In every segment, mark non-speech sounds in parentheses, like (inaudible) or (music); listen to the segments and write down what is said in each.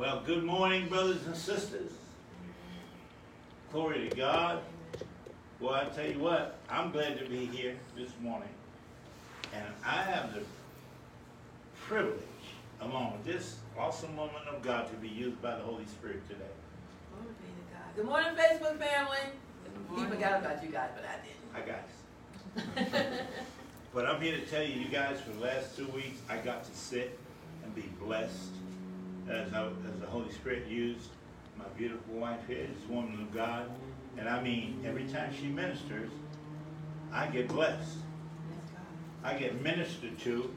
Well, good morning, brothers and sisters. Glory to God. Well, I tell you what, I'm glad to be here this morning. And I have the privilege, along with this awesome woman of God, to be used by the Holy Spirit today. Glory be to God. Good morning, Facebook family. He forgot about you guys, but I didn't. Hi, guys. (laughs) But I'm here to tell you, you guys, for the last two weeks, I got to sit and be blessed as, I, as the Holy Spirit used my beautiful wife here, this woman of God. And I mean, every time she ministers, I get blessed. I get ministered to,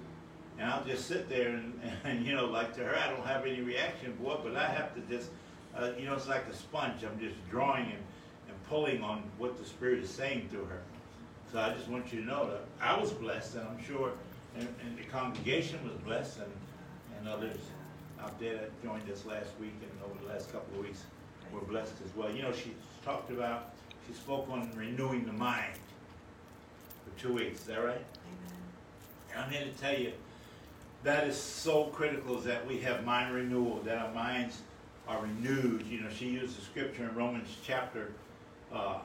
and I'll just sit there and, (laughs) and you know, like to her, I don't have any reaction for it, but I have to just, uh, you know, it's like a sponge. I'm just drawing and, and pulling on what the Spirit is saying through her. So I just want you to know that I was blessed, and I'm sure, and, and the congregation was blessed, and, and others that joined us last week and over the last couple of weeks we're blessed as well. You know, she talked about, she spoke on renewing the mind for two weeks. Is that right? Amen. And I'm here to tell you that is so critical is that we have mind renewal, that our minds are renewed. You know, she used the scripture in Romans chapter uh,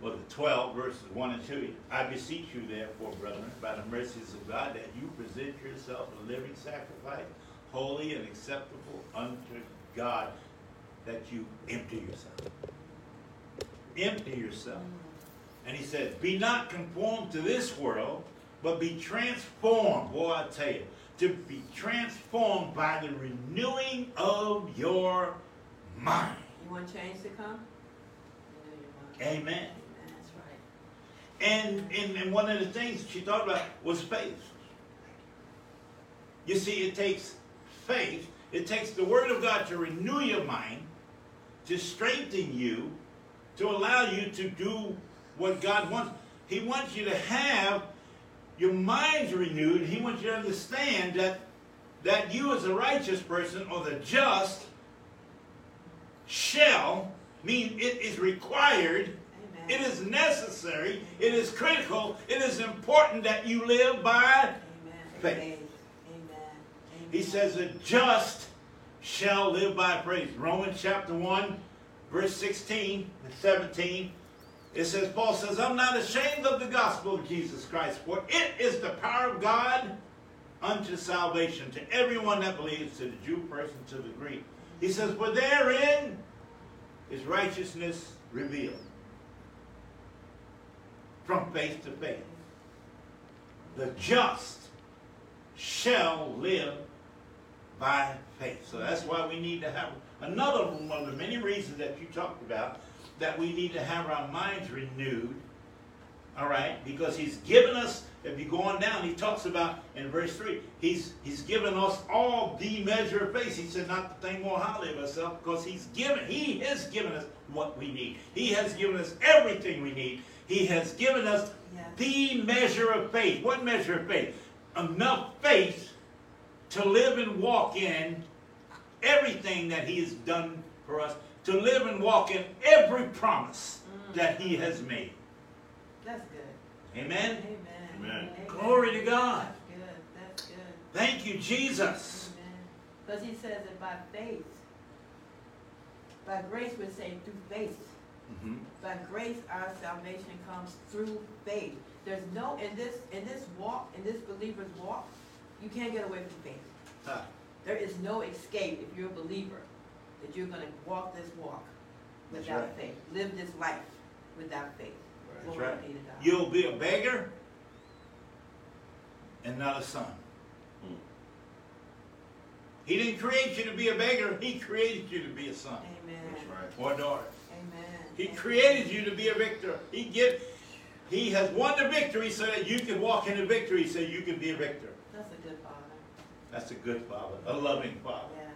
was it 12 verses 1 and 2. I beseech you, therefore, brethren, by the mercies of God, that you present yourself a living sacrifice, holy and acceptable unto God, that you empty yourself. Empty yourself. And he says, Be not conformed to this world, but be transformed. Boy, I tell you, to be transformed by the renewing of your mind. You want change to come? Renew your mind. Amen. Amen. That's right. And, and, and one of the things she talked about was faith. You see, it takes faith. It takes the Word of God to renew your mind, to strengthen you, to allow you to do what God wants. He wants you to have your minds renewed. He wants you to understand that, that you as a righteous person or the just shall mean it is required Amen. it is necessary, it is critical, it is important that you live by. Amen. faith. Amen. He says, the just shall live by praise. Romans chapter 1, verse 16 and 17. It says, Paul says, I'm not ashamed of the gospel of Jesus Christ, for it is the power of God unto salvation to everyone that believes, to the Jew first and to the Greek. He says, For therein is righteousness revealed from faith to faith. The just shall live by faith. So that's why we need to have another one of the many reasons that you talked about that we need to have our minds renewed. All right, because he's given us. If you go on down, he talks about in verse three. He's he's given us all the measure of faith. He said not to think more highly of ourselves because he's given. He has given us what we need. He has given us everything we need. He has given us Yeah. the measure of faith. What measure of faith? Enough faith to live and walk in everything that He has done for us, to live and walk in every promise that He has made. That's good. Amen? Amen. Amen. Glory to God. That's good. That's good. Thank you, Jesus. Because he says that by faith, by grace we're saved through faith. Mhm. By grace our salvation comes through faith. There's no in this in this walk, in this believer's walk, you can't get away from faith. Ah, There is no escape if you're a believer that you're gonna walk this walk That's without right. faith. Live this life without faith. That's Glory right. to You'll be a beggar and not a son. Hmm. He didn't create you to be a beggar, He created you to be a son Amen. That's right. or a daughter. Amen. He Amen. created you to be a victor. He give, He has won the victory so that you can walk in the victory so you can be a victor. That's a good father. That's a good father, a loving father. Yes.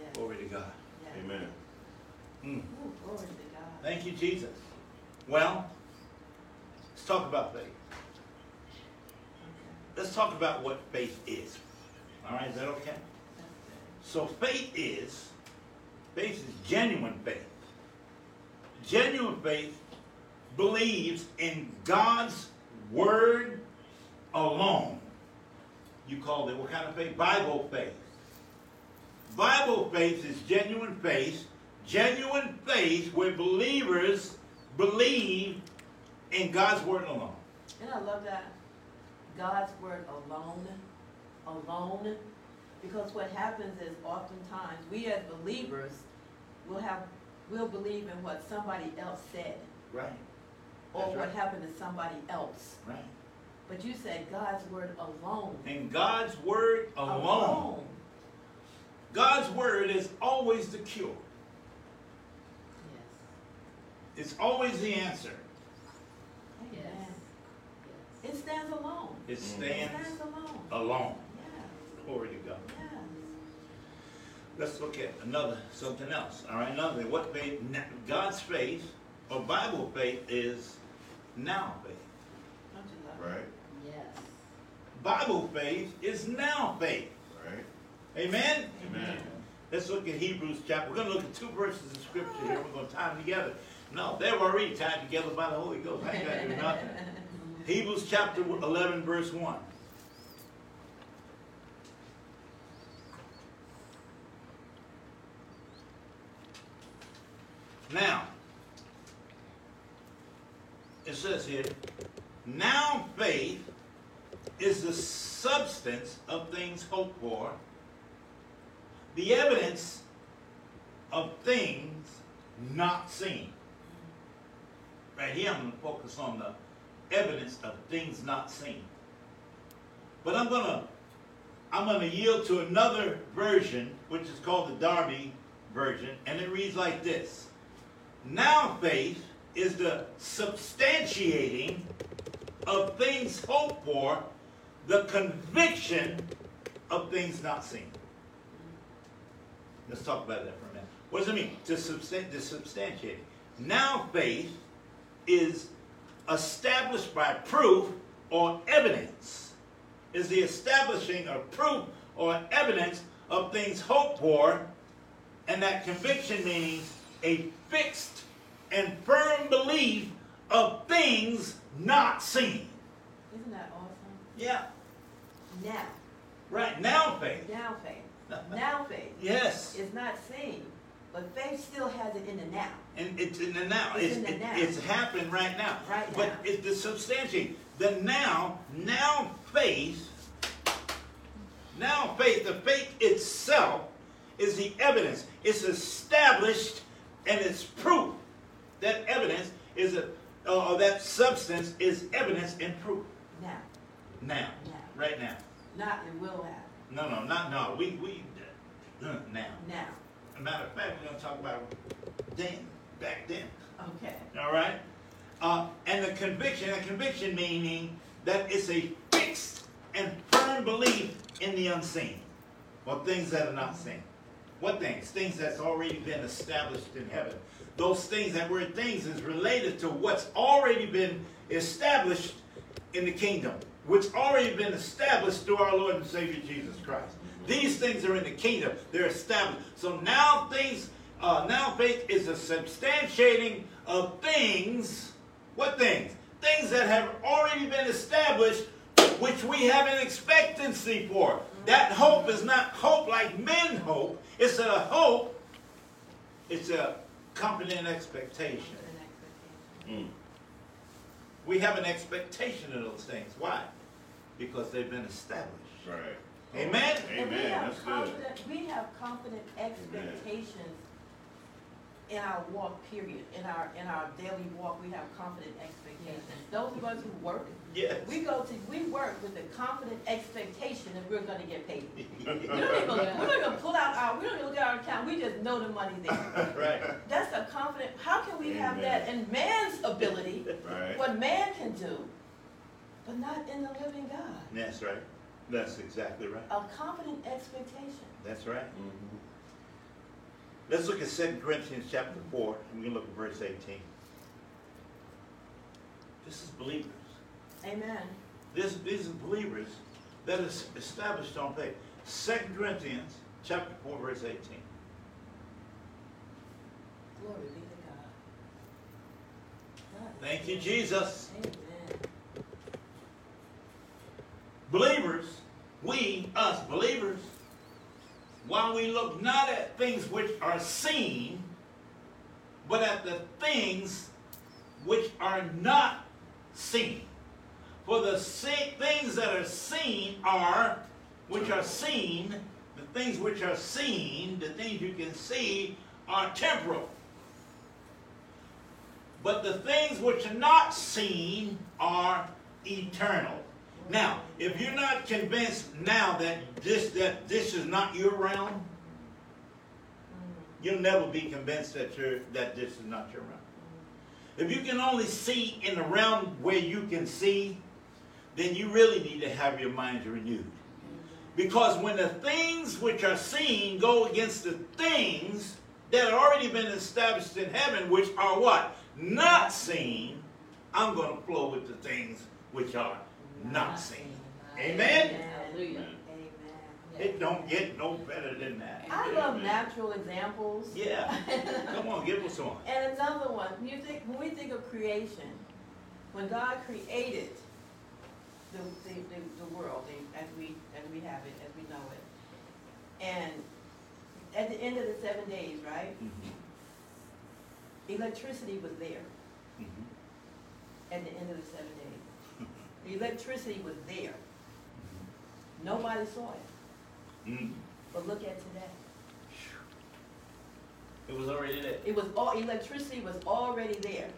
Yes. Glory to God. yes. Amen. Mm. Ooh, glory to God. Thank you, Jesus. Well, let's talk about faith. Okay. Let's talk about what faith is. All right, is that okay? So faith is, faith is genuine faith. Genuine faith believes in God's word alone. You call it what kind of faith? Bible faith. Bible faith is genuine faith, genuine faith where believers believe in God's word alone. And I love that. God's word alone, alone. Because what happens is oftentimes we as believers will have, will believe in what somebody else said Right. or That's what right. happened to somebody else. Right. But you said God's word alone. And God's word alone. God's word is always the cure. Yes. It's always the answer. Yes. Yes. It stands alone. It It stands stands alone. alone. Yeah, Glory to God. yeah. Let's look at another something else. All right, another thing. What faith? God's faith or Bible faith is now faith. Don't you love? Right, Yes. Bible faith is now faith. right. Amen. Amen. Let's look at Hebrews chapter. We're going to look at two verses of scripture here. We're going to tie them together. No, they're already tied together by the Holy Ghost. I ain't got to do nothing. (laughs) Hebrews chapter 11, verse 1. Now, it says here, now faith is the substance of things hoped for, the evidence of things not seen. Right here, I'm going to focus on the evidence of things not seen. But I'm going to I'm going to yield to another version, which is called the Darby version, and it reads like this. Now faith is the substantiating of things hoped for, the conviction of things not seen. Let's talk about that for a minute. What does it mean? To, substan- to substantiate. Now faith is established by proof or evidence. Is the establishing of proof or evidence of things hoped for, and that conviction means a fixed and firm belief of things not seen. Isn't that awesome? Yeah, Now, right now faith. now faith. (laughs) Now faith. Yes. It's not seen, but faith still has it in the now. And it's in the now. It's It's, the it- now. it's happened right now. Right But now. it's the substantiate. The now, now faith, now faith, the faith itself is the evidence. It's established and it's proof. That evidence is a, uh, or that substance is evidence and proof. Now, Now, Now. right now. Not it will happen. No, no, not no. We we uh, now. Now, As a matter of fact, we're gonna talk about then, back then. okay. All right? Uh, and the conviction, a conviction meaning that it's a fixed and firm belief in the unseen, or things that are not seen. What things? Things that's already been established in heaven. Those things, that were things is related to what's already been established in the kingdom, which already been established through our Lord and Savior Jesus Christ. These things are in the kingdom; they're established. So now things, uh, now faith is a substantiating of things. What things? Things that have already been established, which we have an expectancy for. That hope is not hope like men hope. It's a hope. It's a confident expectation. Expectation. Mm. We have an expectation of those things. Why? Because they've been established. Right. Amen? And we Amen, have that's good. confident, we have confident expectations in our walk, period. In our, in our daily walk, we have confident expectations. Those of us who work, Yes. we go to, we work with the confident expectation that we're gonna get paid. (laughs) We don't even, we don't even pull out our, we don't even look at our account, we just know the money's there. (laughs) right. That's a confident, how can we have that in man's ability, Right. what man can do, but not in the living God? That's right. That's exactly right. A confident expectation. That's right. Mhm. Let's look at 2 Corinthians chapter 4, and we can look at verse 18. This is believers. Amen. This, these are believers that is established on faith. 2 Corinthians chapter 4, verse 18. Glory be to God. God Thank you, good. Jesus. Amen. Believers, we, us, believers, while we look not at things which are seen, but at the things which are not seen. For the things that are seen are, which are seen, the things which are seen, the things you can see, are temporal. But the things which are not seen are eternal. Now, if you're not convinced now that this that this is not your realm, you'll never be convinced that you're that this is not your realm. If you can only see in the realm where you can see, then you really need to have your minds renewed. Because when the things which are seen go against the things that have already been established in heaven, which are what? Not seen, I'm going to flow with the things which are not seen. Amen? Hallelujah. Amen. It don't get no better than that. I love natural examples. Yeah. Come on, give us one. And another one, when you think, when we think of creation, when God created the, the, the, the world the- as we, as we have it, as we know it, and at the end of the seven days, right, Mhm. electricity was there Mhm. at the end of the seven days. The electricity was there. Nobody saw it, Mhm. but look at today. It was already there. It was all, electricity was already there.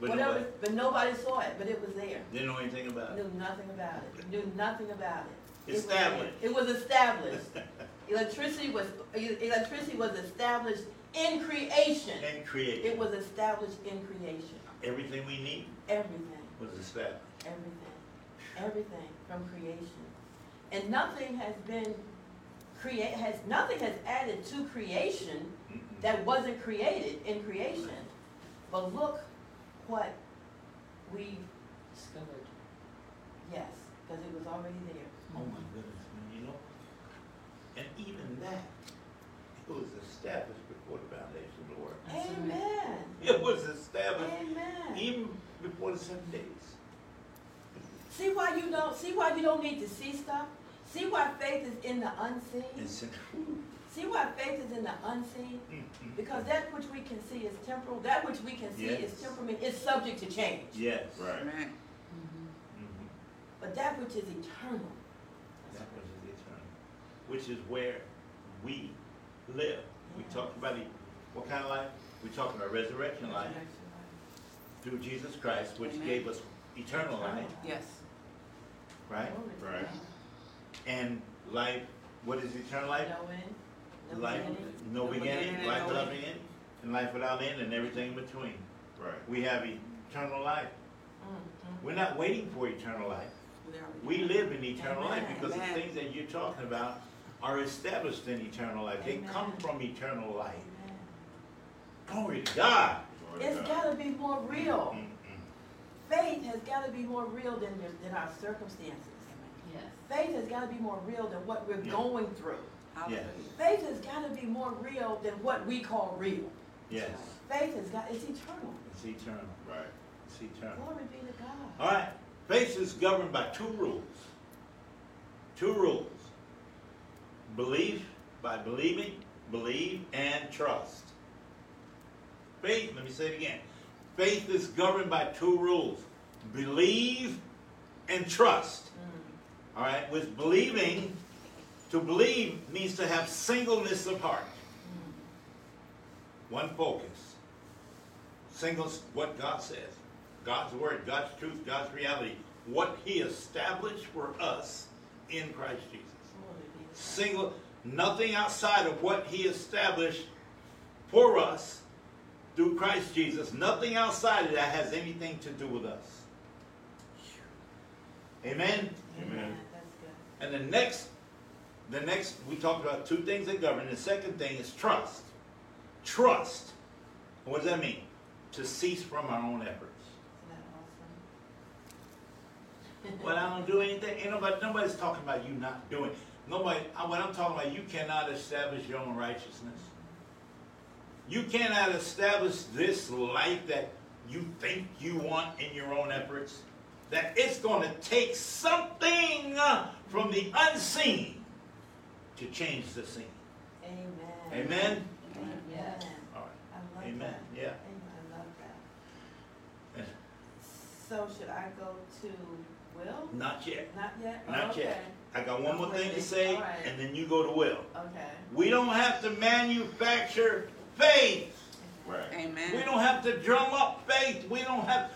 But Whatever, nobody but nobody saw it, but it was there. didn't know anything about it. Knew nothing about it, knew nothing about it. It was there. Established. It was established. (laughs) Electricity was, e- electricity was established in creation. And created. It was established in creation. Everything we need Everything, was established. everything, everything from creation. And nothing has been create, has, nothing has added to creation Mm-mm. that wasn't created in creation. But look what we, Discovered. yes, because it was already there. Oh my goodness, man, you know? And even that, it was established before the foundation of the world. Amen. It was established Amen. even before the seven days. See why you don't, see why you don't need to see stuff? See why faith is in the And unseen? since, See why faith is in the unseen? mm, mm. Because that which we can see is temporal, that which we can see is Yes. temporal, is subject to change. Yes. Right. Mhm. Mhm. But that which is eternal, That was the eternal, which is where we live. We talked about it, what kind of life? We talked about resurrection life through Jesus Christ, which Amen. gave us eternal life, Yes. right? Right. And life, what is eternal life? No end, no Life, beginning. no No beginning, beginning life no without end. beginning, and life without end, and everything in between. Right. We have eternal life. Mm. We're not waiting for eternal life. We live in eternal life because the Amen. things that you're talking about are established in eternal life. They come from eternal life. Amen. Glory to God. It's gotta be more real. Mm, mm, mm. Faith has gotta be more real than, your- than our circumstances. Yes. Faith has gotta be more real than what we're Yeah. going through. Hallelujah. Faith has gotta be more real than what we call real. Yes, Faith has got, it's eternal. it's eternal. Right. It's eternal. Glory be to God. All right. Faith is governed by two rules. Two rules. Belief by believing, believe, and trust. Faith, let me say it again. Faith is governed by two rules. Believe and trust. Mm. All right, with believing, to believe means to have singleness of heart, Mm. one focus. Singles, what God says, God's word, God's truth, God's reality, what He established for us in Christ Jesus. Glory be to God. Single, nothing outside of what He established for us through Christ Jesus, nothing outside of that has anything to do with us. Amen. Amen. That's good. And the next, the next, we talked about two things that govern. The second thing is trust. Trust. What does that mean? To cease from our own efforts. Isn't that awesome? Well, I don't do anything. Ain't nobody, nobody's talking about you not doing. Nobody. I- What I'm talking about, you cannot establish your own righteousness. You cannot establish this life that you think you want in your own efforts. That it's going to take something uh, from the unseen to change the scene. Amen. Amen? Amen. Yes. All right. I love Amen. that. Yeah. Amen. I love that. So should I go to Will? Not yet. Not yet? Not Okay. yet. I got one more thing to say, right. and then you go to Will. Okay. We don't have to manufacture faith. Right. We don't have to drum up faith. We don't have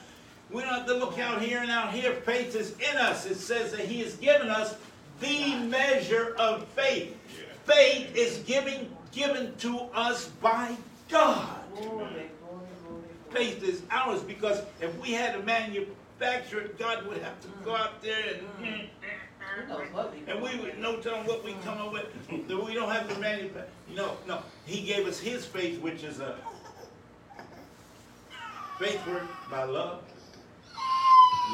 we don't have to look out here and out here. Faith is in us. It says that He has given us the measure of faith. Yeah. Faith is giving given to us by God. Glory, glory, glory, glory. Faith is ours because if we had to manufacture it, God would have to go out there and Who knows what we and we would know telling what we come up with. That we don't have to manufacture. No, no. He gave us His faith, which is a faith work by love.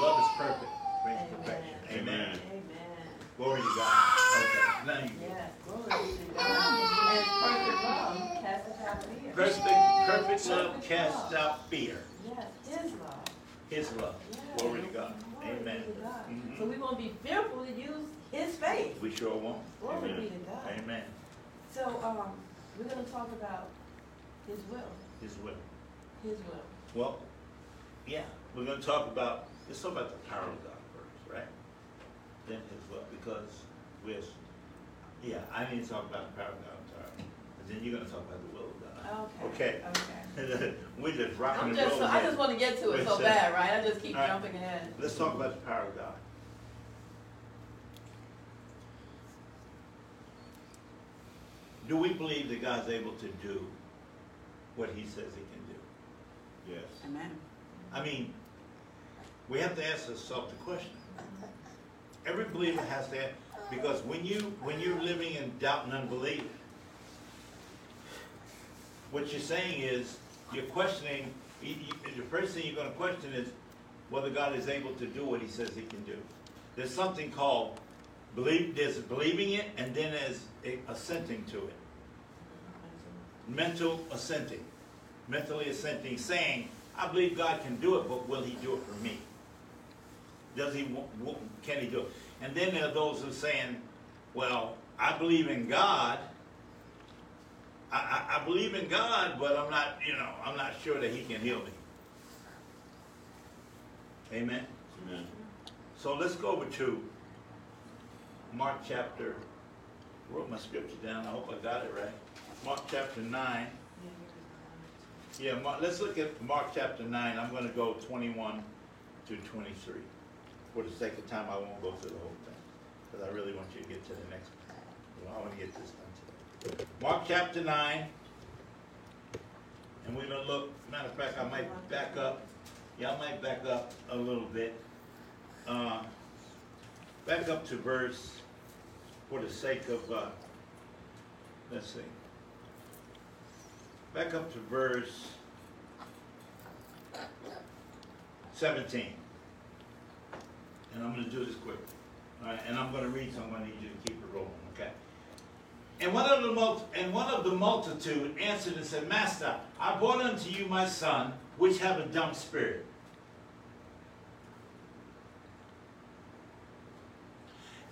Love is perfect. Brings perfection. Amen. Amen. Glory to God. Okay. Now you. Yes, glory to God. And perfect love casteth out fear. Perfect, perfect love casts out fear. Yes, His love. His love. Glory to God. Amen. to. Mhm. So we won't be fearful to use His faith. We sure won't. Glory Amen. be to God. Amen. So, um, we're gonna talk about His will, His will. His will. Well, yeah, we're gonna talk about, let's talk about the power of God first, right? Then his will, because we're, yeah, I need to talk about the power of God, I'm sorry. And then you're gonna talk about the will. Okay. Okay. Okay. (laughs) We're just rocking I'm and just, rolling. I here. just wanna get to it so Listen. bad, right? I just keep All right. jumping ahead. Let's talk about the power of God. Do we believe that God's able to do what he says he can do? Yes. Amen. I mean, we have to ask ourselves the question. Every believer has to, ask, because when you when you're living in doubt and unbelief, what you're saying is you're questioning. You, you, the first thing you're going to question is whether God is able to do what He says He can do. There's something called believe. There's believing it, and then there's assenting to it. Mental assenting, mentally assenting, saying, "I believe God can do it, but will He do it for me? Does He? Can He do it?" And then there are those who are saying, "Well, I believe in God. I, I, I believe in God, but I'm not, you know, I'm not sure that He can heal me." Amen. Amen. So let's go over to Mark chapter. Wrote my scripture down. I hope I got it right. Mark chapter nine. Yeah, Mark, let's look at Mark chapter nine. I'm going to go 21 to 23. For the sake of time, I won't go through the whole thing because I really want you to get to the next. Well, I want to get this done. Mark chapter nine, and we're going to look. Matter of fact, I might back up. Yeah, I might back up a little bit. Uh, back up to verse, for the sake of, uh, let's see. Back up to verse 17. And I'm going to do this quick. All right, and I'm going to read, so I'm going to need you to keep it rolling? And one of the mul- and one of the multitude answered and said, Master, I brought unto you my son, which have a dumb spirit.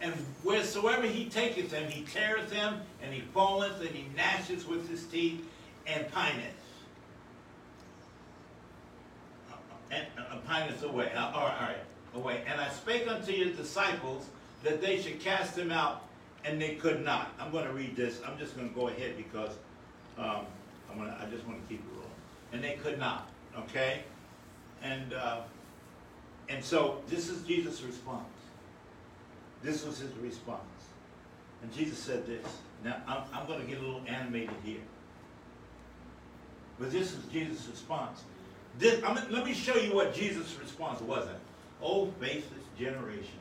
And wheresoever he taketh him, he teareth him, and he falleth, and he gnasheth with his teeth, and pineth. Uh, And uh, pineth away. Uh, all right, all right, away. And I spake unto your disciples that they should cast him out, and they could not. I'm going to read this. I'm just going to go ahead because um, I'm gonna, I just want to keep it rolling. And they could not. Okay, and uh, and so this is Jesus' response. This was his response. And Jesus said this. Now, I'm, I'm going to get a little animated here. But this is Jesus' response. This, I'm, let me show you what Jesus' response wasn't. Oh, faithless generation.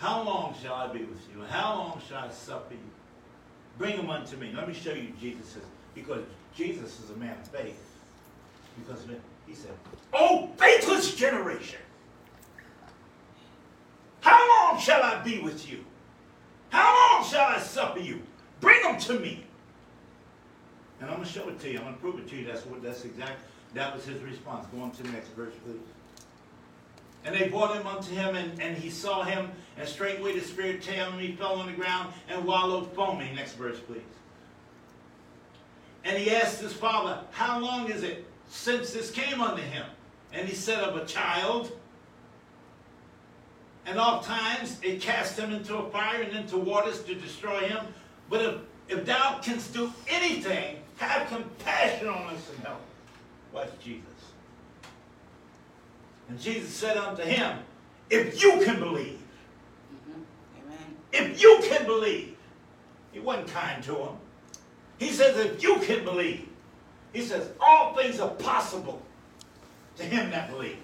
How long shall I be with you? How long shall I suffer you? Bring them unto me. Let me show you Jesus says, because Jesus is a man of faith. Because he said, Oh, faithless generation. How long shall I be with you? How long shall I suffer you? Bring them to me. And I'm going to show it to you. I'm going to prove it to you. That's what. That's exact. That was his response. Go on to the next verse, please. And they brought him unto him, and, and he saw him, and straightway the spirit tell him, he fell on the ground and wallowed foaming. Next verse, please. And he asked his father, How long is it since this came unto him? And he said, Of a child. And oft times it cast him into a fire and into waters to destroy him. But if, if thou canst do anything, have compassion on us and help. us." Watch Jesus. And Jesus said unto him, If you can believe, mm-hmm. Amen. if you can believe, he wasn't kind to him. He says, If you can believe, he says, All things are possible to him that believes.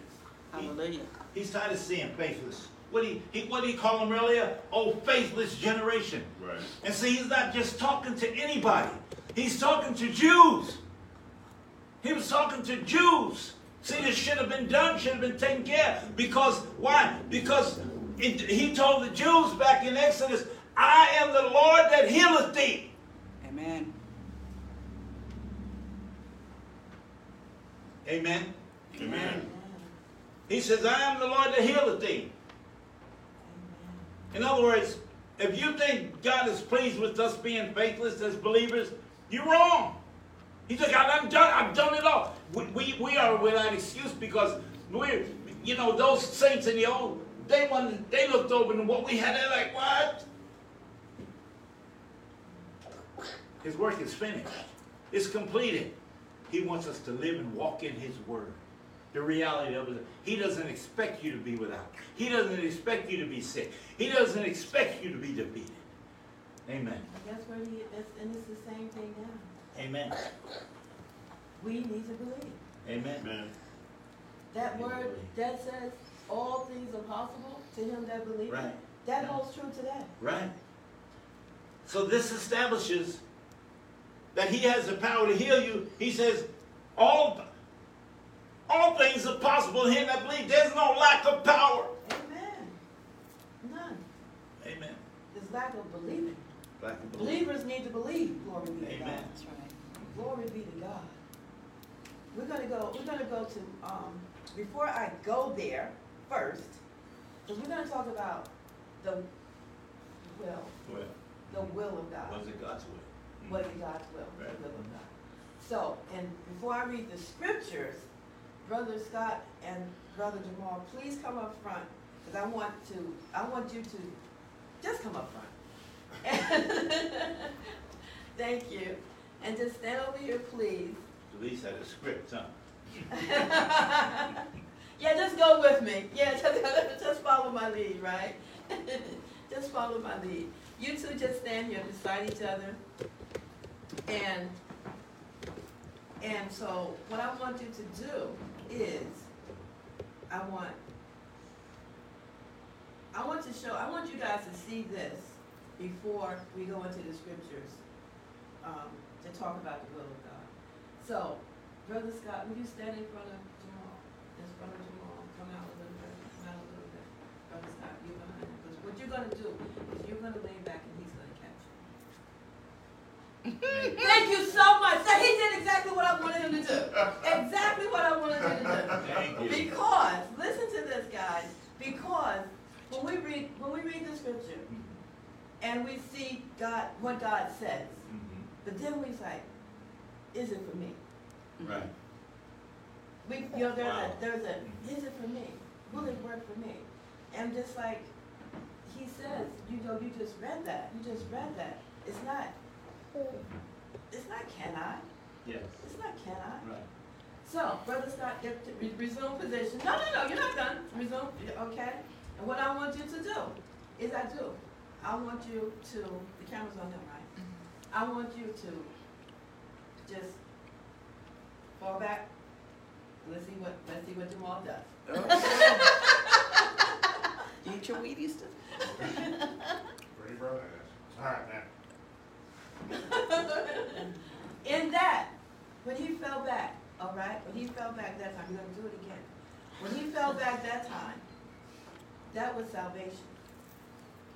Hallelujah. He's tired of seeing faithless. What he, he what he call him earlier? Oh, faithless generation. Right. And see, he's not just talking to anybody. He's talking to Jews. He was talking to Jews. See, this should have been done, should have been taken care of. Because, why? Because it, he told the Jews back in Exodus, I am the Lord that healeth thee. Amen. Amen. Amen. He says, I am the Lord that healeth thee. In other words, if you think God is pleased with us being faithless as believers, you're wrong. He said, God, I'm done. I've done it all. We, we, we are without excuse because we're, you know, those saints in the old, they wanted, they looked over and what we had, they're like, what? His work is finished. It's completed. He wants us to live and walk in His Word. The reality of it, He doesn't expect you to be without. He doesn't expect you to be sick. He doesn't expect you to be defeated. Amen. That's where he, that's, and it's the same thing now. Amen. We need to believe. Amen. Amen. That word that says, all things are possible to him that believes. Right. That Yeah. holds true today. Right. So this establishes that He has the power to heal you. He says, all, all things are possible to him that believes. There's no lack of power. Amen. None. Amen. There's lack of believing. Lack of belief. Believers need to believe. Glory be to Amen. That's right. Glory be to God. We're gonna go, we're gonna go to, um, before I go there first, because we're gonna talk about the will, Well, the will of God. was it God's will? What is God's will, the will of God. So, and before I read the scriptures, Brother Scott and Brother Jamal, please come up front, because I want to, I want you to just come up front. (laughs) Thank you. And just stand over here, please. At least had a script, huh? (laughs) yeah, just go with me. Yeah, (laughs) just, just follow my lead, right? (laughs) just follow my lead. You two just stand here beside each other. And and so what I want you to do is I want I want to show I want you guys to see this before we go into the scriptures um, to talk about the will of God. So Brother Scott, will you stand in front of Jamal? Just front of Jamal, come out a little bit, come out a little bit. Brother Scott, you behind him, because what you're gonna do is you're gonna lean back and he's gonna catch you. (laughs) Thank you so much. So he did exactly what I wanted him to do. Exactly what I wanted him to do. Thank you. Because, listen to this, guys, because when we read, when we read the scripture and we see God, what God says. But then we say, is it for me? Mm-hmm. Right. We, you know, there's Wow. a, there's a, is it for me? Will it work for me? And just like he says, you know, you just read that, you just read that. It's not, it's not can I, Yes. it's not can I. Right. So, Brother Scott, get to re- resume position. No, no, no, you're not done. Resume, okay? And what I want you to do is I do. I want you to, the camera's on them, right? I want you to just fall back. Let's see what, let's see what Jamal does. (laughs) Eat your Wheaties too. Ready, brother? It's all right, now. In that, when he fell back, all right, when he fell back that time, we're gonna do it again. When he fell back that time, that was salvation.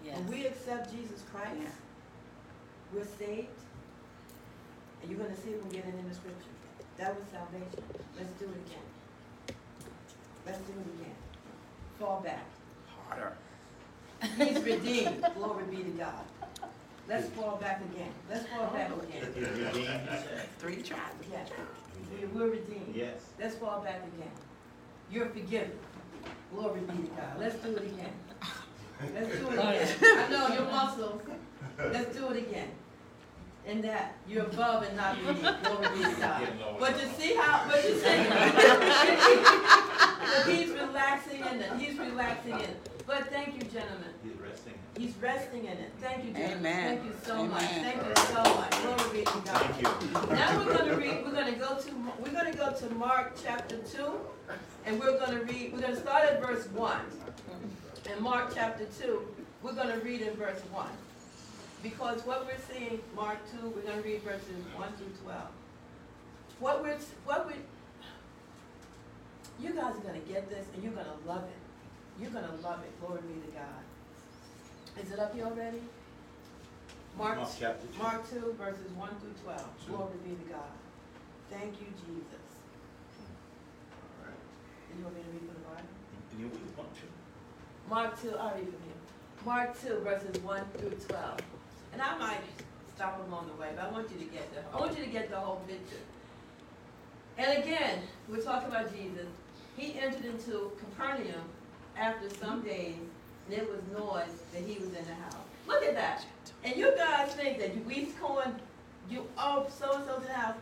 Yes. When we accept Jesus Christ, Yeah. We're saved. And you're gonna see it when we get it in the scripture. That was salvation. Let's do it again. Let's do it again. fall back. Harder. He's redeemed. Glory be to God. Let's fall back again. Let's fall back oh. again. He's redeemed. Three tries. Yes. we- we're redeemed. Yes. Let's fall back again. You're forgiven. Glory be to God. Let's do it again. Let's do it again. I know your muscles. Let's do it again. In that, you're above and not beneath. Glory be to God. (laughs) But you see how, but you see, (laughs) but he's relaxing in it. He's relaxing in it. But thank you, gentlemen. He's resting. He's resting in it. Thank you, gentlemen. Amen. Thank you so much. Thank you so much. Glory be to God. Thank you. Now we're gonna read, we're gonna go to, we're gonna go to Mark chapter two, and we're gonna read, we're gonna start at verse one. In Mark chapter two, we're gonna read in verse one. Because what we're seeing, Mark two, we're gonna read verses one through twelve. What we're, what we, you guys are gonna get this, and you're gonna love it. You're gonna love it, glory be to God. Is it up here already? Mark Mark chapter two. Mark two, verses one through twelve. Two. Glory be to God. Thank you, Jesus. All right. You want me to read from the Bible? And you want to. Mark two, I'll read from here. Mark two, verses one through twelve. And I might stop along the way, but I want you to get the, I want you to get the whole picture. And again, we're talking about Jesus. He entered into Capernaum after some mm-hmm. days, and it was noise that he was in the house. Look at that. And you guys think that you, we going, you, oh, so-and-so's in the house.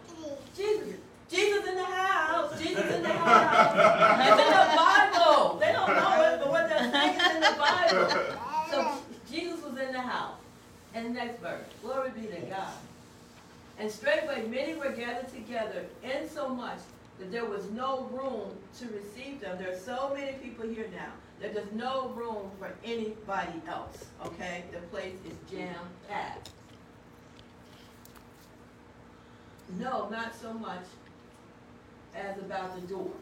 Jesus, Jesus in the house, Jesus in the (laughs) house. It's in the Bible. They don't know it, but what they're saying is in the Bible. So Jesus was in the house. And next verse, glory be to God. And straightway many were gathered together, insomuch that there was no room to receive them. There are so many people here now that there's no room for anybody else. Okay, the place is jam packed. No, not so much as about the door.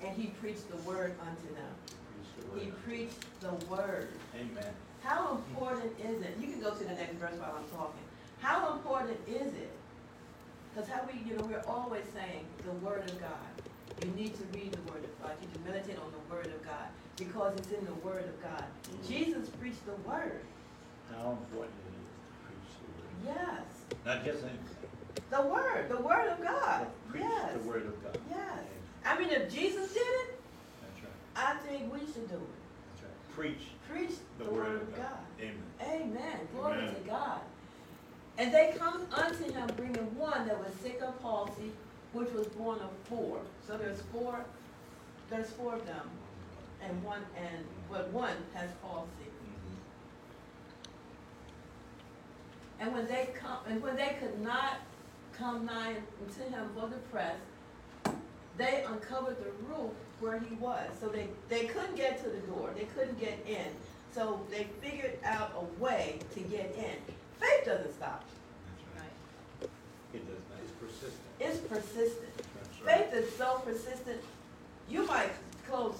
And he preached the word unto them. He preached the word. Amen. How important is it? You can go to the next verse while I'm talking. How important is it? Because how we, you know, we're always saying the word of God. You need to read the word of God. You need to meditate on the word of God because it's in the word of God. Mm. Jesus preached the word. How important it is to preach the word. Yes. Not just anything, The word, the word of God. but preach Yes. the word of God. Yes. I mean, if Jesus did it, That's right. I think we should do it. That's right. Preach Preach the word of God. Amen. Amen. Glory Amen. to God. And they come unto him bringing one that was sick of palsy, which was borne of four. So there's four, there's four of them, and one, and, but one has palsy. Mhm. And when they come, and when they could not come nigh unto him for the press, they uncovered the roof where he was. So they, they couldn't get to the door, they couldn't get in. So they figured out a way to get in. Faith doesn't stop. That's right. It does not. It's persistent. It's persistent. That's right. Faith is so persistent. You might close,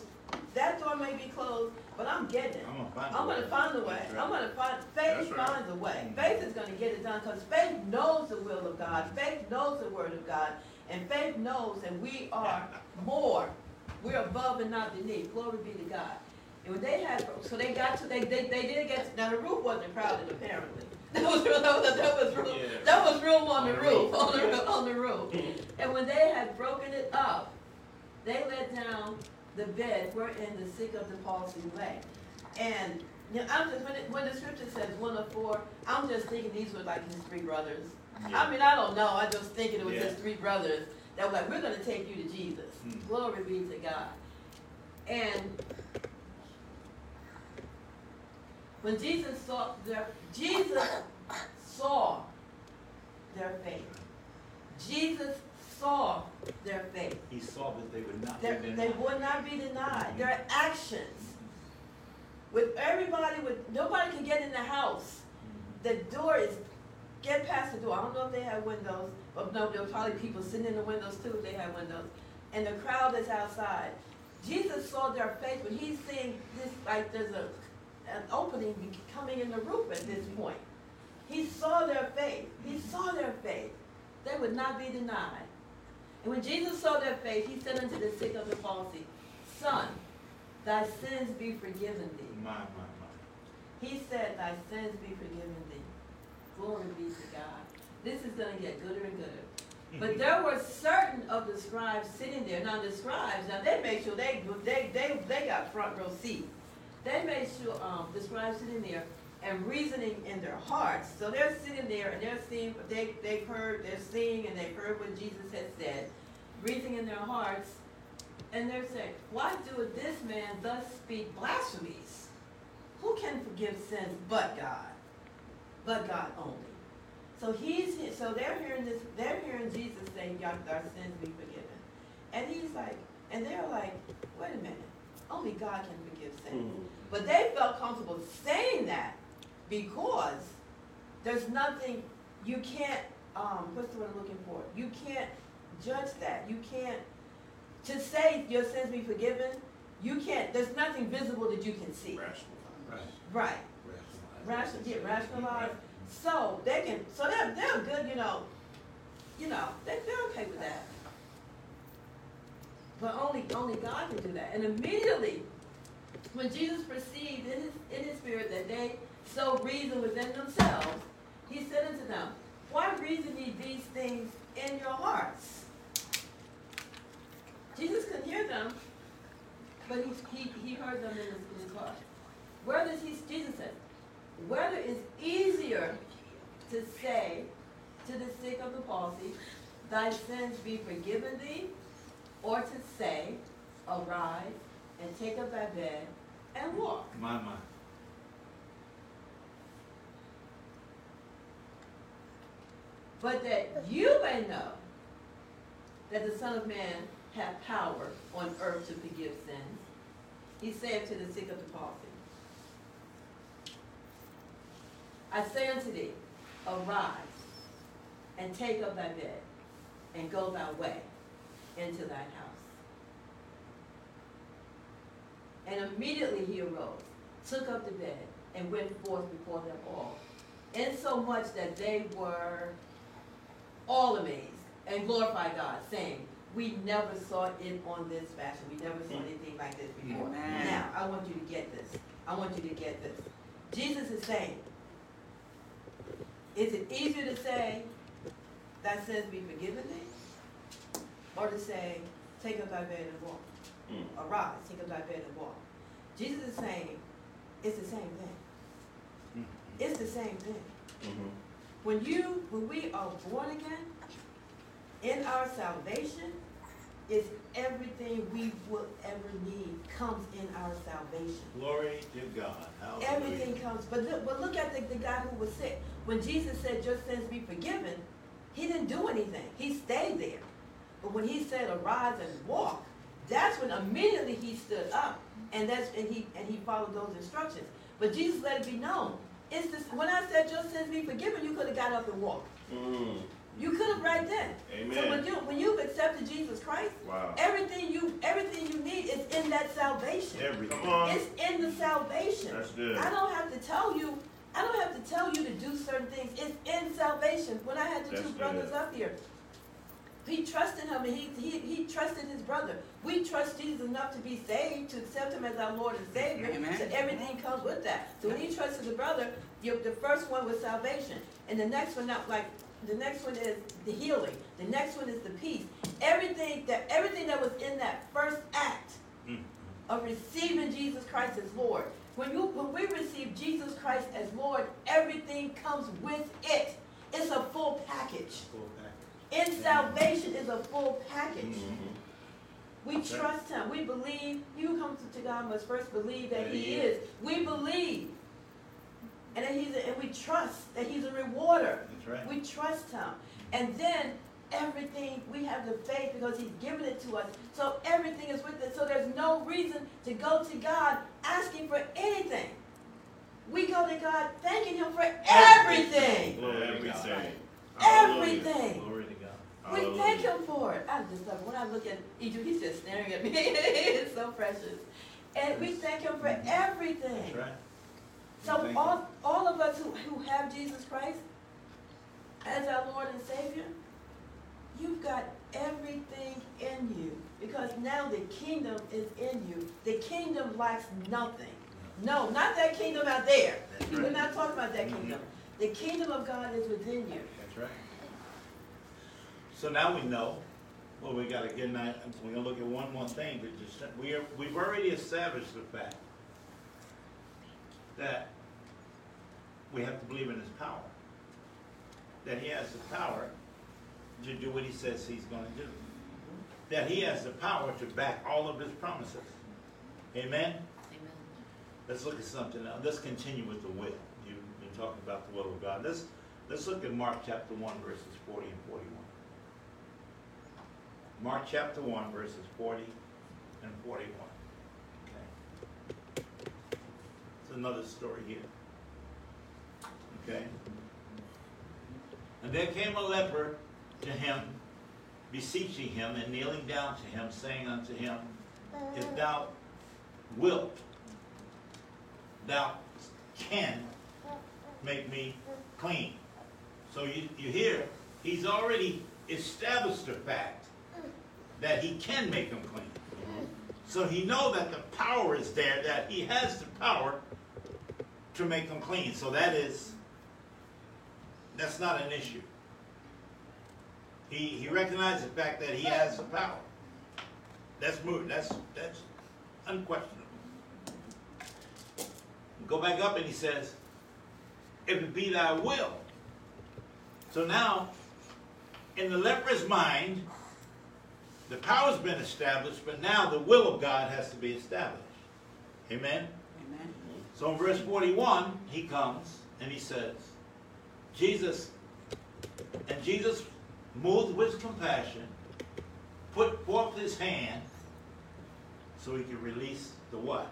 that door may be closed, but I'm getting it. I'm gonna find a I'm way. gonna find a way. Right. I'm gonna find, faith That's right. finds a way. Mm-hmm. Faith is gonna get it done, because faith knows the will of God. Faith knows the word of God. And faith knows that we are (laughs) more. We're above and not beneath. Glory be to God. And when they had, so they got to, they, they, they did get, to- now the roof wasn't crowded apparently. (laughs) That was, real- that was, that was room, Yeah. that was room on the roof, on the, on the roof. And when they had broken it up, they let down the bed wherein the sick of the palsy lay. And, you know, I'm just, when it, when the scripture says one of four, I'm just thinking these were like his three brothers. I mean, I don't know, I just thinking it was Yeah. his three brothers that were like, we're gonna take you to Jesus. Hmm. Glory be to God. And when Jesus saw their, Jesus saw their faith. Jesus saw their faith. He saw that they would not be Their- They denied. would not be denied. Their actions. With everybody, with, nobody can get in the house. Mhm. The door is, get past the door. I don't know if they have windows, but no, there were probably people sitting in the windows too if they had windows. And the crowd that's outside. Jesus saw their faith, but he's seeing this, like there's a, an opening coming in the roof at this point. He saw their faith. He saw their faith. They would not be denied. And when Jesus saw their faith, he said unto the sick of the palsy, Son, thy sins be forgiven thee. My, my, my. He said, thy sins be forgiven thee. Glory be to God. This is gonna get gooder and gooder. (laughs) But there were certain of the scribes sitting there. Now the scribes, now they made sure they, they, they, they got front row seat. They made sure, um, the scribes sitting there and reasoning in their hearts. So they're sitting there and they're seeing, they, they've heard, they're seeing and they've heard what Jesus had said, reasoning in their hearts. And they're saying, why doeth this man thus speak blasphemies? Who can forgive sins but God? But God only. So he's, so they're hearing this, they're hearing Jesus saying, "Y'all, our sins be forgiven. And he's like, and they're like, wait a minute, only God can forgive sins. But they felt comfortable saying that because there's nothing, you can't, um, what's the word I'm looking for? You can't judge that. You can't, to say your sins be forgiven, you can't, there's nothing visible that you can see. Right. Right. Ration, get rationalized. So they can, so they're, they're good, you know, you know, they, they're okay with that. But only, only God can do that. And immediately, when Jesus perceived in his, in his spirit that they so reasoned within themselves, he said unto them, Why reason ye these things in your hearts? Jesus could hear them, but he, he, he heard them in his, in his heart. Whether he, Jesus said, whether it's easier to say to the sick of the palsy, thy sins be forgiven thee, or to say, arise and take up thy bed and walk. My, my. But that you may know that the Son of Man hath power on earth to forgive sins. He said to the sick of the palsy, I say unto thee, arise and take up thy bed and go thy way into thine house. And immediately he arose, took up the bed, and went forth before them all, insomuch that they were all amazed and glorified God, saying, We never saw it on this fashion. We never saw mm. anything like this before. Amen. Now, I want you to get this. I want you to get this. Jesus is saying, Is it easier to say, Thy sins be forgiven thee? Or to say, Take up thy bed and walk? Hmm. Arise, take up thy bed and walk. Jesus is saying, It's the same thing. Mm-hmm. It's the same thing. Mm-hmm. When you, when we are born again, in our salvation, is everything we will ever need comes in our salvation. Glory to God. Hallelujah. Everything comes, but look, but look at the, the guy who was sick. When Jesus said, your sins be forgiven, he didn't do anything. He stayed there. But when he said, arise and walk, that's when immediately he stood up and that's, and he, and he followed those instructions. But Jesus let it be known. It's this, when I said your sins be forgiven, you could have got up and walked. Mm. You could have right then. So when you, when you've accepted Jesus Christ, Wow. everything you, everything you need is in that salvation. Everything. Come. It's in the salvation. That's good. I don't have to tell you, I don't have to tell you to do certain things. It's in salvation. When I had the That's two good. brothers up here, he trusted him and he, he, he trusted his brother. We trust Jesus enough to be saved, to accept him as our Lord and Savior. Amen. So everything comes with that. So when he trusted the brother, you, the first one was salvation. And the next one, not like, the next one is the healing. The next one is the peace. Everything that, everything that was in that first act Mm. of receiving Jesus Christ as Lord. When you when we receive Jesus Christ as Lord, everything comes with it. It's a full package. Full package. In salvation is a full package. Mhm. We trust him. We believe you who come to God must first believe that That he he is. We believe. And that he's a, and we trust that he's a rewarder. That's right. We trust him. And then everything, we have the faith because he's given it to us. So everything is with us. So there's no reason to go to God asking for anything. We go to God thanking him for everything. Glory to Everything. God. Everything. Glory to God. We thank him for it. I just love it. When I look at Egypt, he's just staring at me. (laughs) it's so precious. And we thank him for mm-hmm. everything. That's right. So Thank all, all of us who, who have Jesus Christ as our Lord and Savior, you've got everything in you, because now the kingdom is in you. The kingdom lacks nothing. No, not that kingdom out there. That's We're not talking about that mm-hmm. kingdom. The kingdom of God is within you. That's right. So now we know, well, we gotta get, in that- we're gonna look at one more thing, but just, we are, we've already established the fact that we have to believe in his power. That he has the power to do what he says he's going to do. That he has the power to back all of his promises. Amen? Amen. Let's look at something now. Let's continue with the will. You've been talking about the will of God. Let's, let's look at Mark chapter 1, verses 40 and 41. Mark chapter 1, verses 40 and 41. Another story here. Okay. And there came a leper to him, beseeching him and kneeling down to him, saying unto him, If thou wilt, thou can make me clean. So you, you hear, he's already established the fact that he can make them clean. So he know that the power is there, that he has the power to make them clean. So that is, that's not an issue. He, he recognized the fact that he has the power. That's moving, that's, that's unquestionable. Go back up and he says, if it be thy will. So now, in the leper's mind, the power's been established, but now the will of God has to be established. Amen? So in verse 41, he comes and he says, Jesus, and Jesus, moved with compassion, put forth his hand so he could release the what?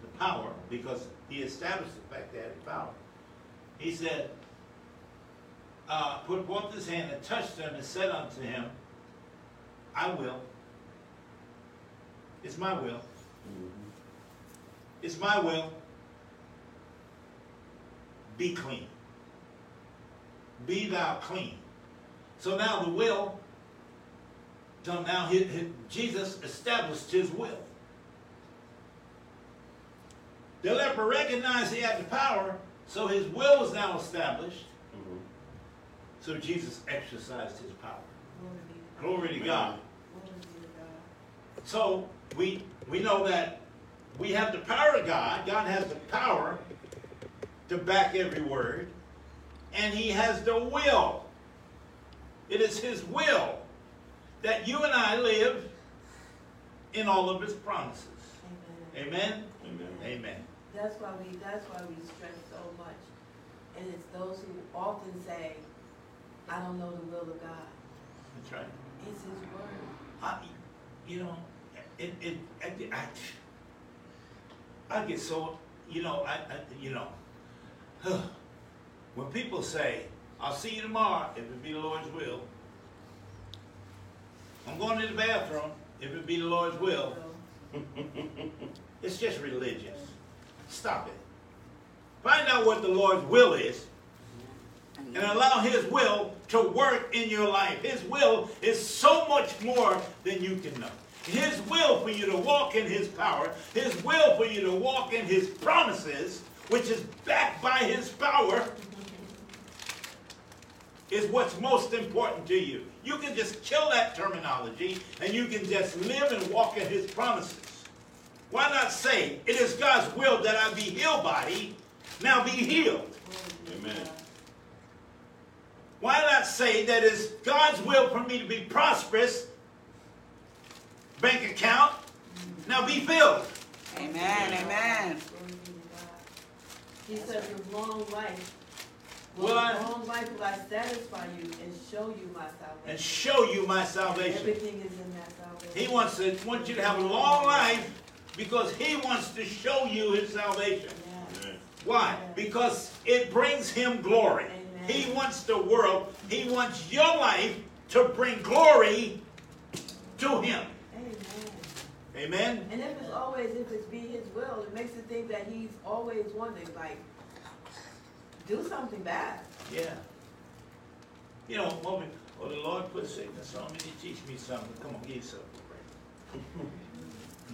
The power, because he established the fact that he had power. He said, uh, put forth his hand and touched him and said unto him, I will. It's my will. It's my will. Be clean. Be thou clean. So now the will, so now hi- hi- Jesus established his will. The leper recognized he had the power, so his will was now established. Mm-hmm. So Jesus exercised his power. Glory to God. Glory to God. Glory to God. So we we know that we have the power of God. God has the power to back every word, and He has the will. It is His will that you and I live in all of His promises. Amen. Amen. Amen. Amen. That's why we, that's why we stress so much. And it's those who often say, I don't know the will of God. That's right. It's His word. I, you know, it, it, I, I, I get so, you know, I, I you know, when people say, I'll see you tomorrow if it be the Lord's will. I'm going to the bathroom if it be the Lord's will. (laughs) It's just religious. Stop it. Find out what the Lord's will is and allow His will to work in your life. His will is so much more than you can know. His will for you to walk in His power, His will for you to walk in His promises, which is backed by His power, is what's most important to you. You can just kill that terminology and you can just live and walk in His promises. Why not say, It is God's will that I be healed, body, now be healed? Glory be to Amen. Why not say that it's God's will for me to be prosperous, bank account, now be filled? Amen. Amen. Glory be to God. He says, with long life, Will I- long life will I satisfy you and show you my salvation. And show you my salvation. Everything is in that salvation. He wants to wants you to have a long life because he wants to show you his salvation. Yeah. Why? Because it brings him glory. Amen. He wants the world, he wants your life to bring glory to him. Amen. Amen? And if it's always, if it's be his will, it makes you think that he's always wanting, like, do something bad. Yeah. You know, when we, well, the Lord put sickness on me to teach me something. Come on, give yourself a break. (laughs)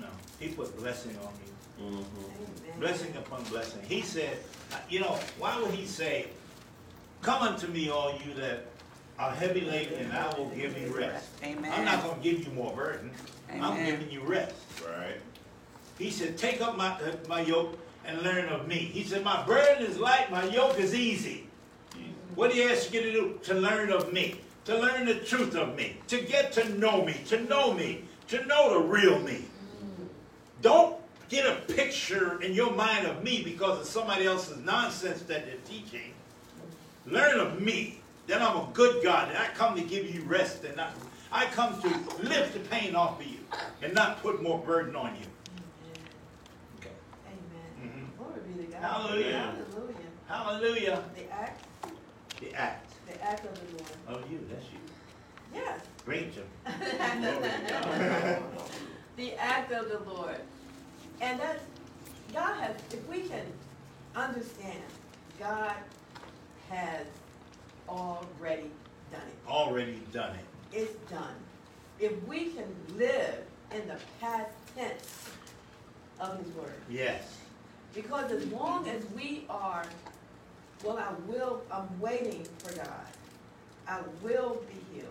No, he put blessing on you. Mhm. Blessing upon blessing. He said, uh, you know, why would he say, Come unto me, all you that are heavy laden, and I will give you rest. Amen. I'm not gonna give you more burden. Amen. I'm giving you rest. Right. He said, Take up my, uh, my yoke and learn of me. He said, My burden is light, my yoke is easy. What do he ask you to do? To learn of me, to learn the truth of me, to get to know me, to know me, to know the real me. Don't get a picture in your mind of me because of somebody else's nonsense that they're teaching. Learn of me. That I'm a good God, and I come to give you rest, and not, I come to lift the pain off of you, and not put more burden on you. Okay. Amen. Mhm. Glory be to God. Hallelujah. Hallelujah. Hallelujah. The act, The act the act of the Lord. of you. That's you. Yes. Rachel. (laughs) The act of the Lord. And that's, God has, if we can understand, God has already done it. Already done it. It's done. If we can live in the past tense of his word. Yes. Because as long as we are, well, I will, I'm waiting for God. I will be healed.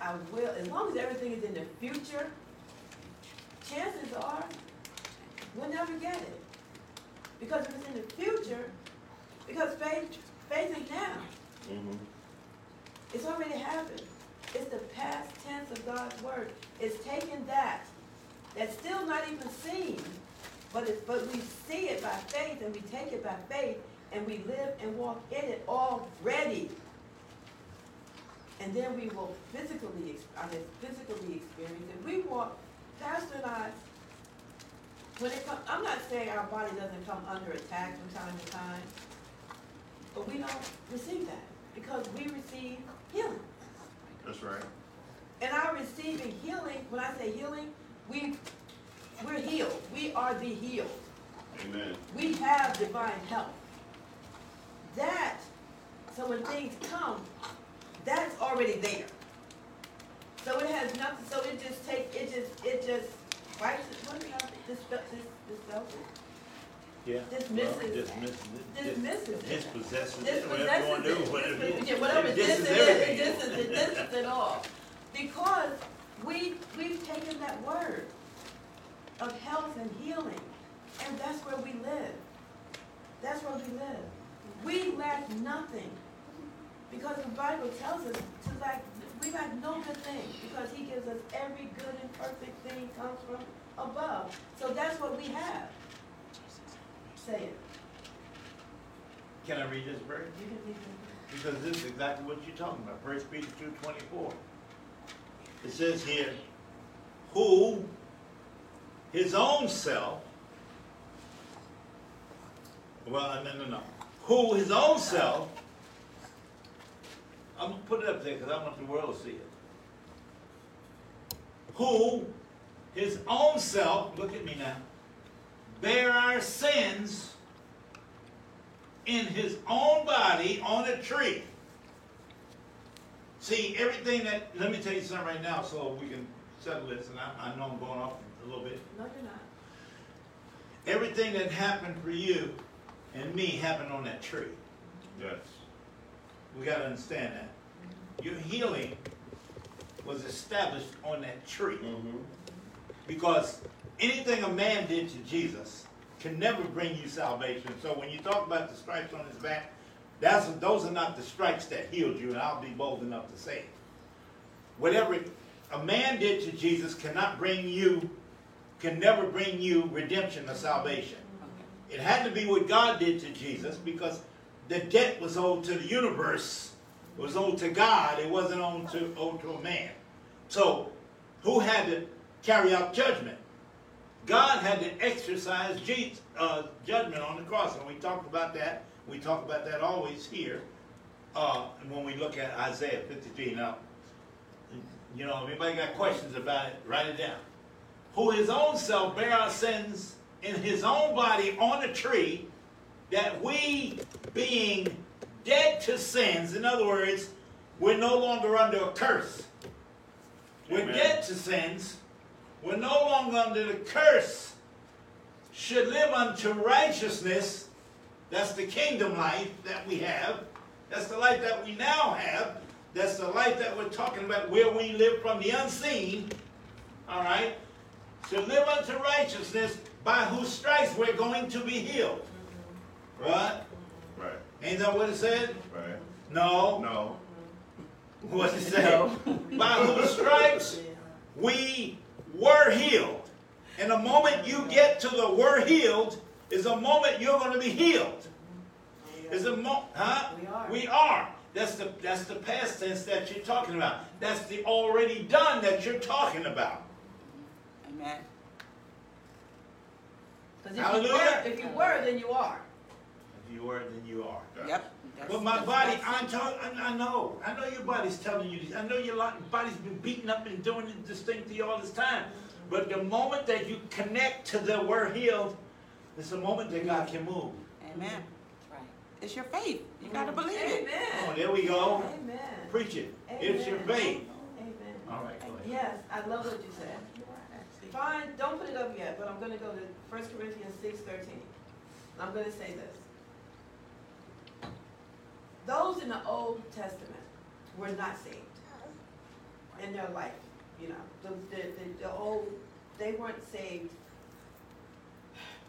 I will, as long as everything is in the future, chances are we'll never get it. Because if it's in the future, because faith, faith is now. Mhm. It's already happened. It's the past tense of God's word. It's taking that, that's still not even seen, but it's, but we see it by faith and we take it by faith and we live and walk in it already. And then we will physically, I mean, physically experience it. We walk, Pastor and I, when it comes, I'm not saying our body doesn't come under attack from time to time, but we don't receive that because we receive healing. That's right. And our receiving healing, when I say healing, we, we're healed. We are the healed. Amen. We have divine health. That, so when things come, that's already there. So it has nothing, so it just take, it just, it just wipes it, what is that, dispel, dis- dispels it? Yeah. Dismisses. Well, Dismisses it. Dismisses it. Dispossesses This it, whatever you wanna do, whatever it. it This- is. yeah, Whatever, It disses it, everything. this is it, this is it all. Because we, we've taken that word of health and healing, and that's where we live. That's where we live. We lack nothing, because the Bible tells us to lack, we lack no good thing, because he gives us every good and perfect thing comes from above. So that's what we have. Say it. Can I read this verse? You can read it. Because this is exactly what you're talking about, First Peter two twenty-four. It says here, who his own self, well, no, no, no, who his own self, I'm gonna put it up there because I want the world to see it. Who his own self, look at me now, bear our sins in his own body on a tree. See, everything that, let me tell you something right now so we can settle this, and I, I know I'm going off little bit. No, you're not. Everything that happened for you and me happened on that tree. Yes. We gotta understand that. Your healing was established on that tree. Mhm. Because anything a man did to Jesus can never bring you salvation. So when you talk about the stripes on his back, that's, those are not the stripes that healed you, and I'll be bold enough to say it. Whatever a man did to Jesus cannot bring you, can never bring you redemption or salvation. It had to be what God did to Jesus because the debt was owed to the universe, it was owed to God, it wasn't owed to, owed to a man. So, who had to carry out judgment? God had to exercise Jesus, uh, judgment on the cross, and we talked about that. We talk about that always here uh, when we look at Isaiah 53. Now, you know, if anybody got questions about it, write it down. Who his own self bare our sins in his own body on a tree, that we, being dead to sins, in other words, we're no longer under a curse. We're Amen. dead to sins, we're no longer under the curse, should live unto righteousness. That's the kingdom life that we have. That's the life that we now have. That's the life that we're talking about where we live from the unseen. All right? Should live unto righteousness by whose stripes we're going to be healed. What? Right, Ain't that what it said? right. No. No, What's it say? By whose stripes we were healed. And the moment you get to the were healed is the moment you're going to be healed. Is a mo- huh? We are. We are. That's the that's the past tense that you're talking about. That's the already done that you're talking about. Amen. Because if you Hallelujah. were, if you were, then you are. If you were, then you are. Yep. that's- But my body, I'm talking, I I know, I know your body's telling you this. I know your body's been beaten up and doing this thing to you all this time. But the moment that you connect to the word healed, it's the moment that God can move. Amen. Right. It's your faith. You gotta believe it. Oh, there we go. Amen. Preach it. It's your faith. Amen. All right, go ahead. Yes, I love what you said. Fine, don't put it up yet, but I'm gonna go to First Corinthians six thirteen. I'm gonna say this. Those in the Old Testament were not saved in their life, you know, the, the, the, the old, they weren't saved.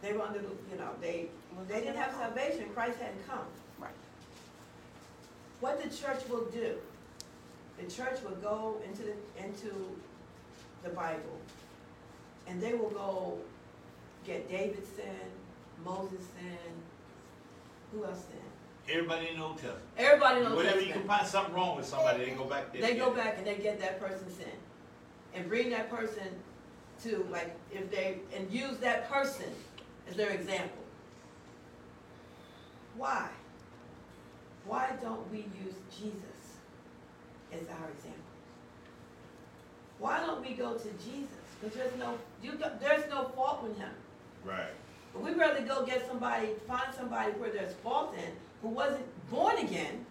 They were under, the you know, they, they didn't have salvation, Christ hadn't come. Right. What the church will do, the church will go into the, into the Bible, and they will go get David sin, Moses sin, who else sin? Everybody in the Old Testament. Everybody in the knows Whenever you can find something wrong with somebody, they go back there. They go back and they get that person's sin, and bring that person to, like, if they, and use that person as their example. Why? Why don't we use Jesus as our example? Why don't we go to Jesus? There's no, you, go- there's no fault in him. right. But we'd rather go get somebody, find somebody where there's fault in, who wasn't born again,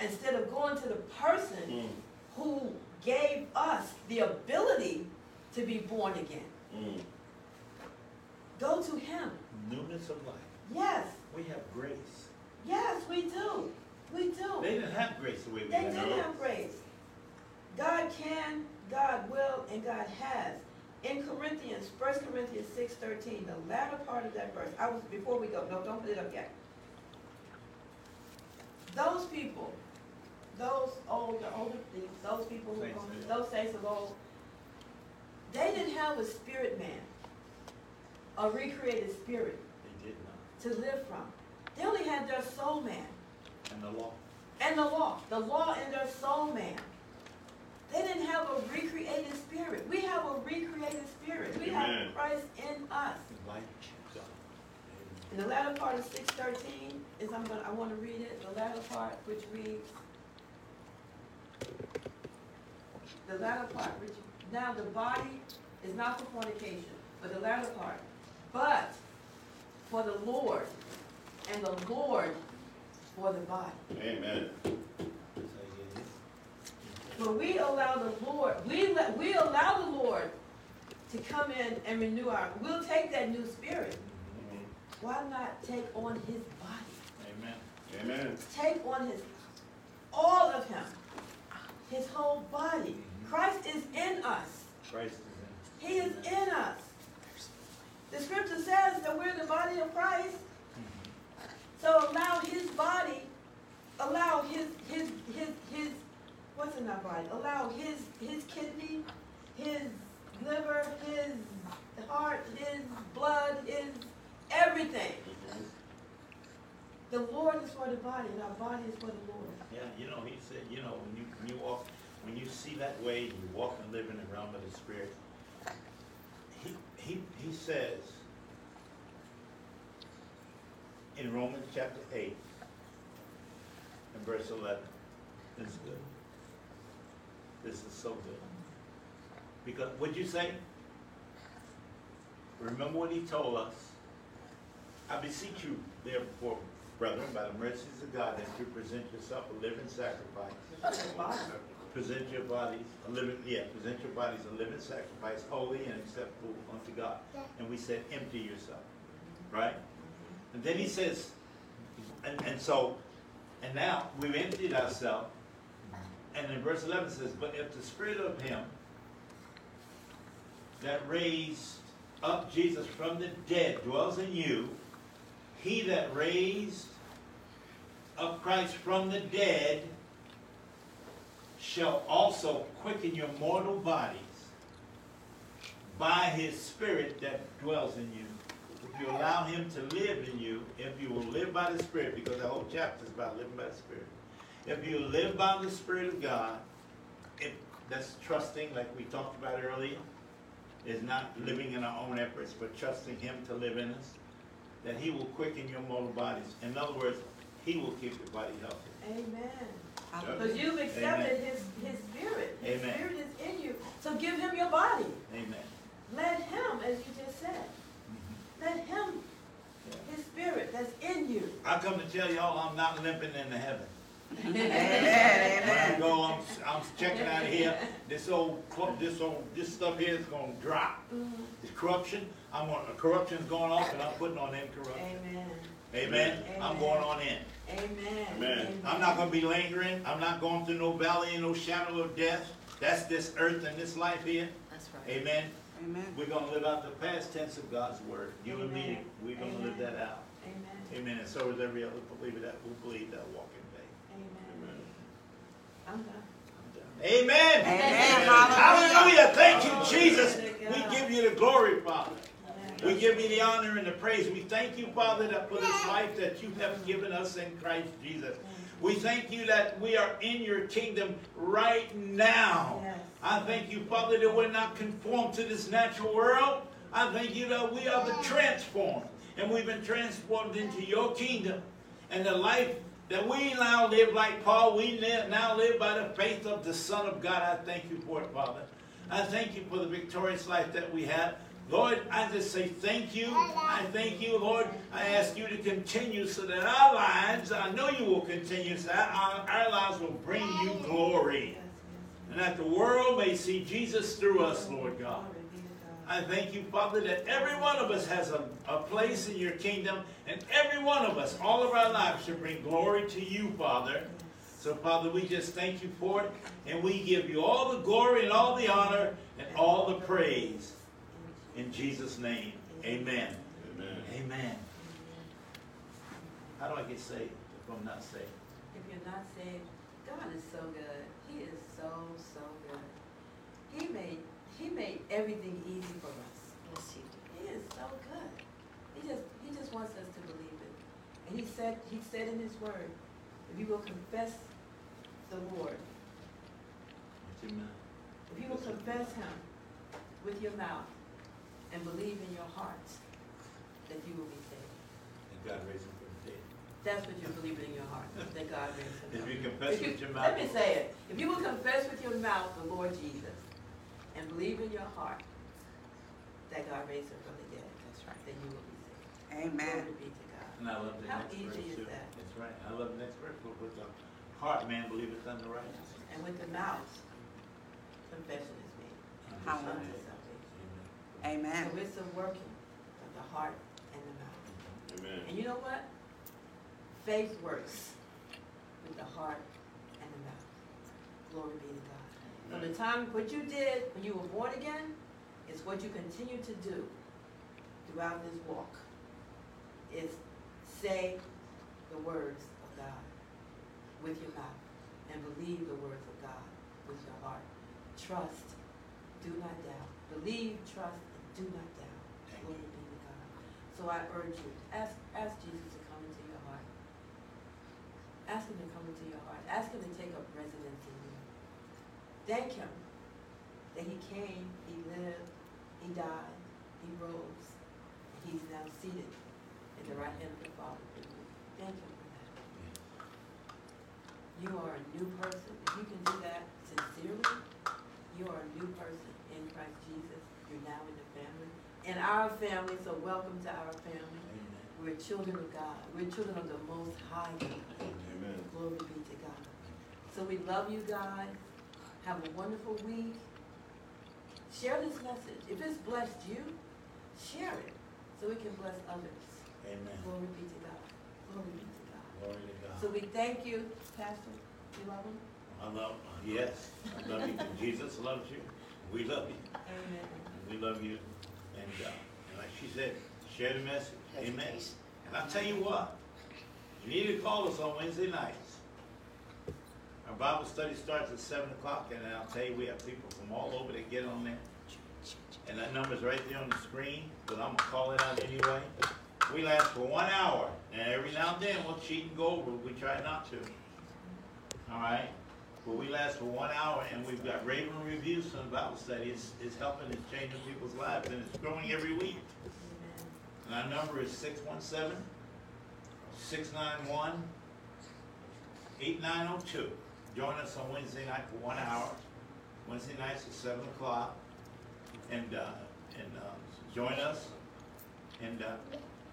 instead of going to the person Mm, who gave us the ability to be born again. mm. Go to him. Newness of life. Yes, We have grace. yes, we do. We do. They didn't have grace the way we They have. did have grace. God can, God will, and God has. In Corinthians, 1 Corinthians six thirteen, the latter part of that verse, I was, before we go, no, don't put it up yet. Those people, those old, the older, things, those people who, Saints those saints of old, they didn't have a spirit man, a recreated spirit They did not. to live from. They only had their soul man. And the law. And the law, the law in their soul man. They didn't have a recreated spirit. We have a recreated spirit. We Amen. have Christ in us. The light of God. And the latter part of six thirteen is I'm gonna I wanna read it, the latter part which reads the latter part which now the body is not for fornication, but the latter part, but for the Lord, and the Lord for the body. Amen. That's how you get it. But we allow the Lord, we let, we allow the Lord to come in and renew our, we'll take that new spirit. Mhm. Why not take on his body? Amen. Amen. Take on his, all of him, his whole body. Christ is in us. Christ is in. He is in us. The scripture says that we're the body of Christ. So allow his body, allow his, his, his, his, what's in our body? Allow his, his kidney, his liver, his heart, his blood, his everything. The Lord is for the body and our body is for the Lord. Yeah, you know, he said, you know, when you, when you walk, when you see that way, you walk and live in the realm of the spirit. He, he, he says in Romans chapter eight and verse eleven, this is good. This is so good. Because, what'd you say? Remember what he told us? I beseech you, therefore, brethren, by the mercies of God, that you present yourself a living sacrifice, present your bodies a living, yeah, present your bodies a living sacrifice, holy and acceptable unto God. And we said, empty yourself, right? And then he says, and, and so, and now we've emptied ourselves. And in verse 11 says, but if the spirit of him that raised up Jesus from the dead dwells in you, he that raised up Christ from the dead shall also quicken your mortal bodies by his spirit that dwells in you. If you allow him to live in you, if you will live by the spirit, because the whole chapter is about living by the spirit. If you live by the spirit of God, if that's trusting, like we talked about earlier, is not living in our own efforts, but trusting him to live in us, that he will quicken your mortal bodies. In other words, he will keep your body healthy. Amen. Because you've accepted his, his spirit. His Amen. spirit is in you. So give him your body. Amen. Let him, as you just said, mm-hmm. let him, his spirit that's in you. I come to tell y'all I'm not limping into heaven. Amen, When I amen. go, I'm, I'm checking out of here, this old, cl- this old, this stuff here is gonna drop. The corruption, I'm on, corruption's going off and I'm putting on incorruption. Amen. Amen? I'm going on in. Amen. Amen. I'm not gonna be lingering, I'm not going through no valley and no shadow of death. That's this earth and this life here. That's right. Amen? Amen. We're gonna live out the past tense of God's word. You and me, Amen. we're gonna live that out. Amen. Amen, and so is every other believer that will believe that walk in faith. Amen. I'm done. Amen. Amen. Hallelujah. Hallelujah. Thank you, Jesus. We give you the glory, Father. We give you the honor and the praise. We thank you, Father, that for this life that you have given us in Christ Jesus. We thank you that we are in your kingdom right now. I thank you, Father, that we're not conformed to this natural world. I thank you that we are the transformed. And we've been transformed into your kingdom. And the life that we now live like Paul, we now live by the faith of the Son of God. I thank you for it, Father. I thank you for the victorious life that we have. Lord, I just say thank you. I thank you, Lord. I ask you to continue so that our lives, I know you will continue, so that our, our lives will bring you glory. And that the world may see Jesus through us, Lord God. Glory be to God. I thank you, Father, that every one of us has a, a place in your kingdom, and every one of us, all of our lives, should bring glory to you, Father. So, Father, we just thank you for it, and we give you all the glory and all the honor and all the praise. In Jesus' name, amen. Amen. Amen. How do I get saved if I'm not saved? If you're not saved, God is so good. He is so, so good. He made, he made everything easy for us. Yes, you do. He is so good. He just, he just wants us to believe it. And he said, he said in his word, if you will confess the Lord, Amen. if you will confess him with your mouth and believe in your heart, that you will be saved. And God raised him from the dead. That's what you're believing in your heart, that God raised him If you confess If you- with your mouth. Let me say it. If you will confess with your mouth the Lord Jesus and believe in your heart that God raised him from the dead, That's right. then you will be saved. Amen. Glory be to God. And I love the How next easy verse is too. that? That's right. I love the next verse. For with the heart man believeth unto righteousness. And with the mouth, confession is made Hallelujah. unto salvation. Amen. So it's a working of the heart and the mouth. Amen. And you know what? Faith works with the heart and the mouth. Glory be to God. From the time, what you did when you were born again is what you continue to do throughout this walk. Is say the words of God with your mouth and believe the words of God with your heart. Trust, do not doubt. Believe, trust, and do not doubt. Glory be to God. So I urge you, ask, ask Jesus to come into your heart. Ask him to come into your heart. Ask him to take up you. Thank him that he came, he lived, he died, he rose, and he's now seated in the right hand of the Father. Thank him for that. You are a new person. If you can do that sincerely, you are a new person in Christ Jesus. You're now in the family. In our family, so welcome to our family. Amen. We're children of God. We're children of the Most High God. Amen. Glory be to God. So we love you, God. Have a wonderful week. Share this message. If it's blessed you, share it so it can bless others. Amen. Glory be to God. Glory be to God. Glory to God. So we thank you, Pastor. You love him? I love, him. yes, I love you. (laughs) Jesus loves you. We love you. Amen. We love you. And, uh, and like she said, share the message. Amen. And I'll tell you what, you need to call us on Wednesday nights. Our Bible study starts at seven o'clock, and I'll tell you, we have people from all over that get on there. And that number's right there on the screen, but I'm gonna call it out anyway. We last for one hour, and every now and then we'll cheat and go over, we try not to. All right? But we last for one hour, and we've got Raven reviews from the Bible study. It's, it's helping, it's changing people's lives, and it's growing every week. And our number is six one seven, six nine one, eight nine oh two. Join us on Wednesday night for one hour. Wednesday nights at seven o'clock. And, uh, and, uh, join us and, uh,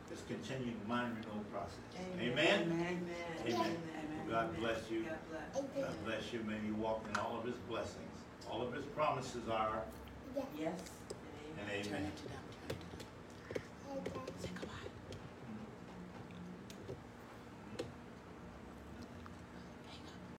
let's continue the mind renewal process. Amen? Amen. Amen. Amen. God Amen. bless you. God bless. God bless you. May you walk in all of his blessings. All of his promises are, Yes and and amen. amen. to them.